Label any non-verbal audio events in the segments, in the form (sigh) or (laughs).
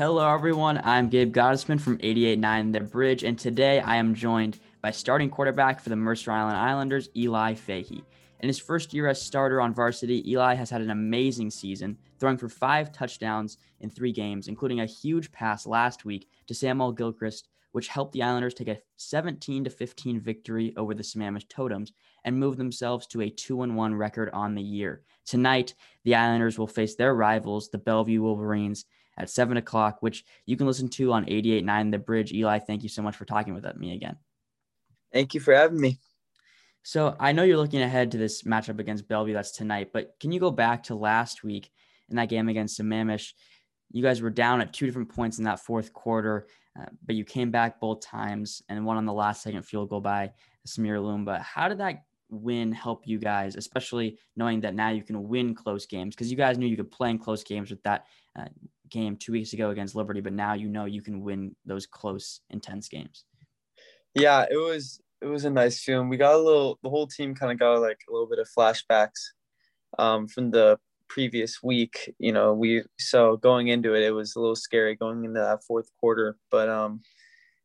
Hello, everyone. I'm Gabe Gottesman from 88.9 The Bridge, and today I am joined by starting quarterback for the Mercer Island Islanders, Eli Fahey. In his first year as starter on varsity, Eli has had an amazing season, throwing for five touchdowns in three games, including a huge pass last week to Samuel Gilchrist, which helped the Islanders take a 17 15 victory over the Sammamish Totems and move themselves to a 2 1 record on the year. Tonight, the Islanders will face their rivals, the Bellevue Wolverines, at 7 o'clock, which you can listen to on 88.9 The Bridge. Eli, thank you so much for talking with me again. Thank you for having me. So I know you're looking ahead to this matchup against Bellevue that's tonight, but can you go back to last week in that game against Sammamish? You guys were down at two different points in that fourth quarter, uh, but you came back both times and won on the last second field goal by Samir Lumba. How did that win help you guys, especially knowing that now you can win close games? Because you guys knew you could play in close games with that uh, game two weeks ago against Liberty, but now you know you can win those close, intense games. Yeah, it was it was a nice feeling. We got a little, the whole team kind of got like a little bit of flashbacks um, from the previous week. You know, we so going into it, it was a little scary going into that fourth quarter, but um,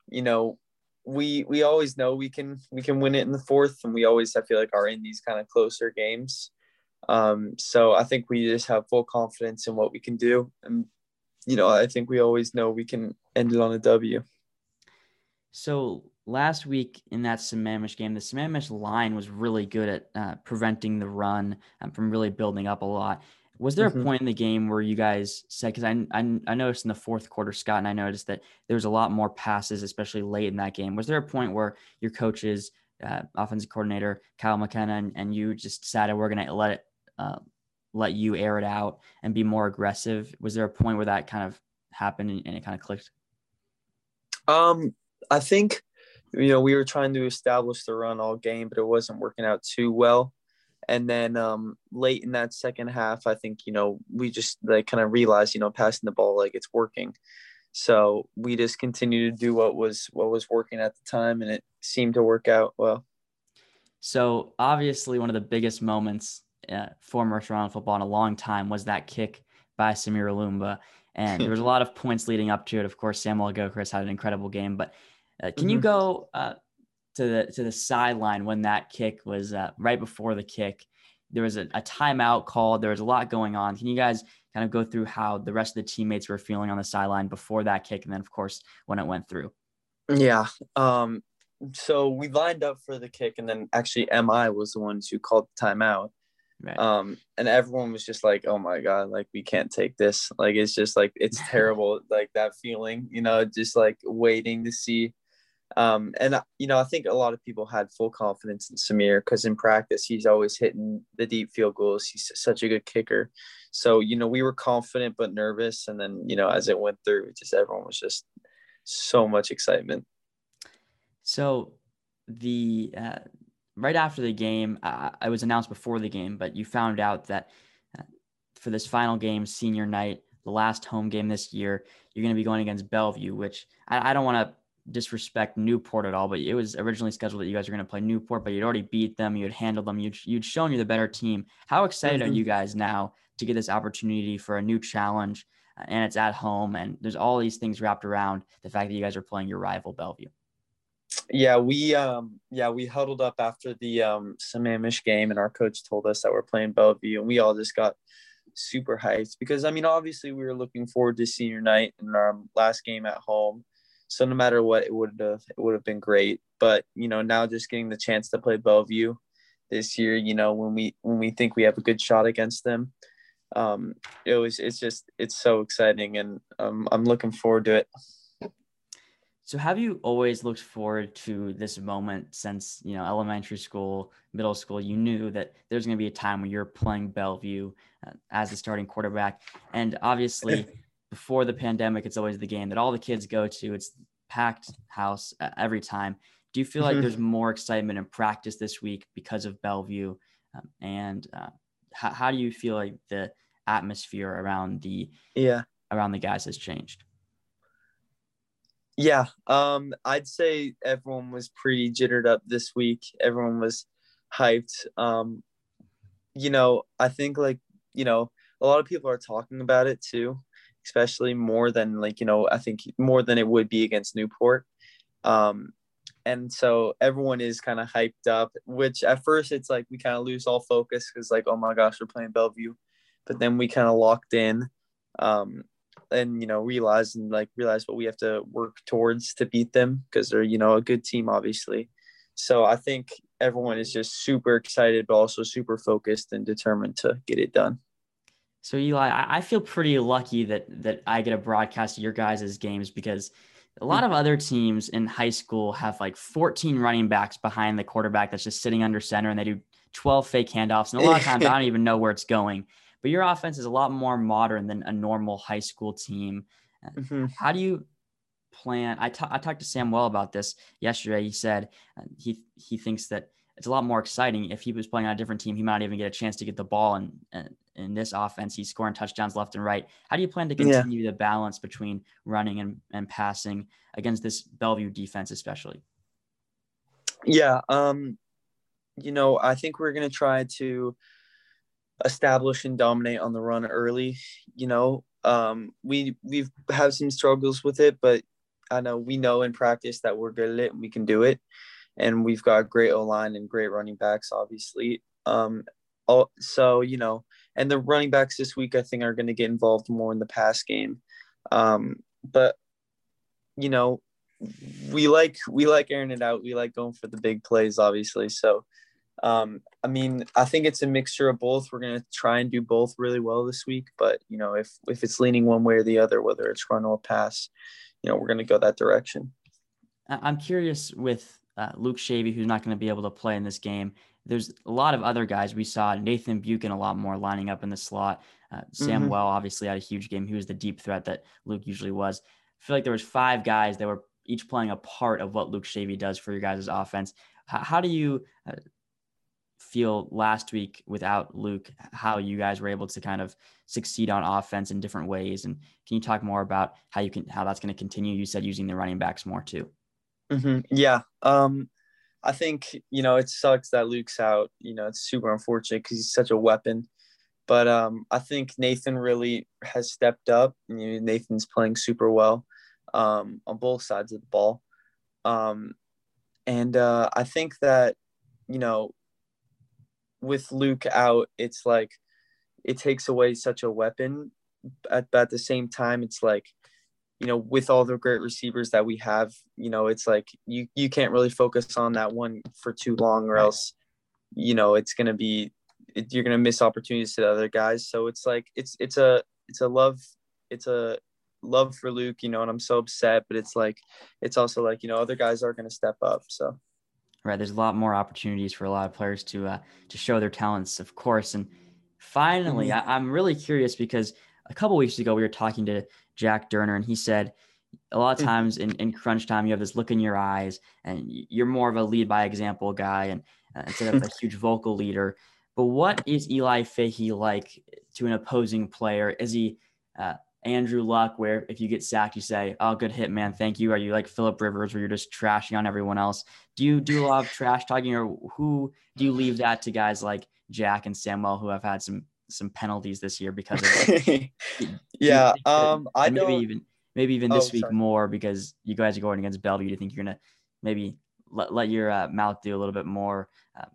you know, we we always know we can we can win it in the fourth, and we always I feel like are in these kind of closer games. Um, so I think we just have full confidence in what we can do, and you know, I think we always know we can end it on a W. So last week in that Sammamish game, the Sammamish line was really good at uh, preventing the run um, from really building up a lot. Was there mm-hmm. a point in the game where you guys said, because I, I, I noticed in the fourth quarter, Scott and I noticed that there was a lot more passes, especially late in that game. Was there a point where your coaches, uh, offensive coordinator Kyle McKenna, and, and you just decided we're going to let it, uh, let you air it out and be more aggressive? Was there a point where that kind of happened and, it kind of clicked? Um, I think you know, we were trying to establish the run all game, but it wasn't working out too well. And then um, late in that second half, I think, you know, we just like kind of realized, you know, passing the ball, like it's working. So we just continued to do what was what was working at the time, and it seemed to work out well. So obviously, one of the biggest moments uh, for Mercer Island football in a long time was that kick by Samir Lumba, and there was a (laughs) lot of points leading up to it. Of course, Samuel Gilchrist had an incredible game, but uh, can mm-hmm. you go uh, to the to the sideline when that kick was uh, right before the kick? There was a, a timeout called. There was a lot going on. Can you guys kind of go through how the rest of the teammates were feeling on the sideline before that kick, and then of course when it went through? Yeah. Um, so we lined up for the kick, and then actually Mi was the ones who called the timeout. Right. Um, and everyone was just like, "Oh my god, like we can't take this. Like it's just like it's (laughs) terrible. like that feeling, you know, just like waiting to see um, and you know, I think a lot of people had full confidence in Samir because in practice he's always hitting the deep field goals. He's such a good kicker. So you know, we were confident but nervous, and then you know, as it went through, just everyone was just so much excitement. So the uh, right after the game, uh, it was announced before the game, but you found out that uh, for this final game, senior night, the last home game this year, you're going to be going against Bellevue, which I, I don't want to disrespect Newport at all, but it was originally scheduled that you guys were going to play Newport, but you'd already beat them, you'd handled them, you'd, you'd shown you're the better team. How excited mm-hmm. are you guys now to get this opportunity for a new challenge? Uh, and it's at home, and there's all these things wrapped around the fact that you guys are playing your rival Bellevue. Yeah, we um yeah we huddled up after the um Sammamish game, and our coach told us that we're playing Bellevue, and we all just got super hyped because I mean obviously we were looking forward to senior night and our last game at home so no matter what, it would have it would have been great. But you know, now just getting the chance to play Bellevue this year, you know, when we when we think we have a good shot against them, um, it was it's just it's so exciting, and um, I'm looking forward to it. So have you always looked forward to this moment since, you know, elementary school, middle school, you knew that there's going to be a time when you're playing Bellevue uh, as the starting quarterback. And obviously (laughs) before the pandemic, it's always the game that all the kids go to. It's packed house every time. Do you feel like mm-hmm. there's (laughs) more excitement in practice this week because of Bellevue? Um, and uh, how, how do you feel like the atmosphere around the yeah around the guys has changed? Yeah, um, I'd say everyone was pretty jittered up this week. Everyone was hyped. Um, you know, I think like you know a lot of people are talking about it too especially more than like you know I think more than it would be against Newport. Um, and so everyone is kind of hyped up. Which at first it's like we kind of lose all focus because like oh my gosh we're playing Bellevue, but then we kind of locked in. Um, and you know realize and like realize what we have to work towards to beat them because they're you know a good team obviously so i think everyone is just super excited but also super focused and determined to get it done so Eli, I feel pretty lucky that that I get a broadcast of your guys' games because a lot of other teams in high school have like 14 running backs behind the quarterback that's just sitting under center and they do 12 fake handoffs. And a lot of times I don't (laughs) even know where it's going. But your offense is a lot more modern than a normal high school team. Mm-hmm. How do you plan? I, t- I talked to Samuel about this yesterday. He said uh, he he thinks that it's a lot more exciting. If he was playing on a different team, he might not even get a chance to get the ball. And in this offense, he's scoring touchdowns left and right. How do you plan to continue yeah. the balance between running and, and passing against this Bellevue defense, especially? Yeah. Um, you know, I think we're going to try to establish and dominate on the run early. You know, um, we we've had some struggles with it, but I know we know in practice that we're good at it and we can do it. And we've got great O line and great running backs, obviously. Um, so you know, and the running backs this week I think are going to get involved more in the pass game. Um, but you know, we like we like airing it out. We like going for the big plays, obviously. So um, I mean, I think it's a mixture of both. We're gonna try and do both really well this week, but you know, if if it's leaning one way or the other, whether it's run or pass, you know, we're gonna go that direction. I'm curious with uh, Luke Shavy, who's not going to be able to play in this game. There's a lot of other guys. We saw Nathan Buchan a lot more lining up in the slot. Uh, Sam mm-hmm. Well obviously had a huge game. He was the deep threat that Luke usually was. I feel like there was five guys that were each playing a part of what Luke Shavy does for your guys' offense. How, how do you uh, feel last week without Luke, how you guys were able to kind of succeed on offense in different ways. And can you talk more about how you can, how that's going to continue? You said using the running backs more too. Mm-hmm. Yeah. Um, I think, you know, it sucks that Luke's out, you know, it's super unfortunate because he's such a weapon. But um, I think Nathan really has stepped up. You know, Nathan's playing super well um, on both sides of the ball. Um, and uh, I think that, you know, with Luke out, it's like it takes away such a weapon. At, but at the same time, it's like, you know, with all the great receivers that we have, you know, it's like you you can't really focus on that one for too long, or else, you know, it's gonna be it, you're gonna miss opportunities to the other guys. So it's like it's it's a it's a love it's a love for Luke, you know, and I'm so upset, but it's like it's also like you know other guys are gonna step up. So right? There's a lot more opportunities for a lot of players to uh, to show their talents, of course. And finally, mm-hmm. I, am really curious because a couple weeks ago we were talking to Jack Durner, and he said a lot of mm. times in, in crunch time you have this look in your eyes, and you're more of a lead by example guy, and uh, instead of a (laughs) huge vocal leader. But what is Eli Fahey like to an opposing player? Is he uh, Andrew Luck, where if you get sacked, you say, "Oh, good hit, man, thank you." Are you like Philip Rivers, where you're just trashing on everyone else? Do you do a lot of trash talking, or who do you leave that to guys like Jack and Samuel, who have had some some penalties this year because of it? (laughs) yeah, um, I maybe don't... even maybe even this oh, week sorry. more because you guys are going against Bellevue. Do you think you're gonna maybe let, let your uh, mouth do a little bit more, uh,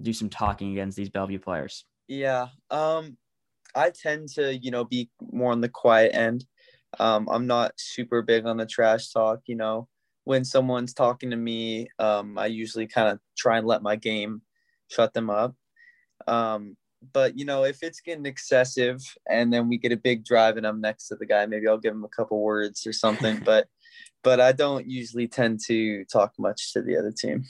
do some talking against these Bellevue players? Yeah, um, I tend to, you know, be more on the quiet end. Um, I'm not super big on the trash talk. You know, when someone's talking to me, um, I usually kind of try and let my game shut them up. Um, but you know, if it's getting excessive and then we get a big drive and I'm next to the guy, maybe I'll give him a couple words or something. (laughs) but but I don't usually tend to talk much to the other team.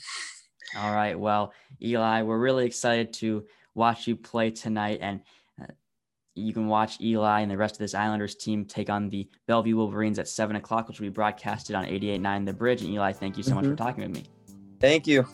All right. Well, Eli, we're really excited to watch you play tonight and you can watch Eli and the rest of this Islanders team take on the Bellevue Wolverines at 7 o'clock, which will be broadcasted on 88.9 The Bridge. And Eli, thank you so mm-hmm. much for mm-hmm. talking with me. Thank you.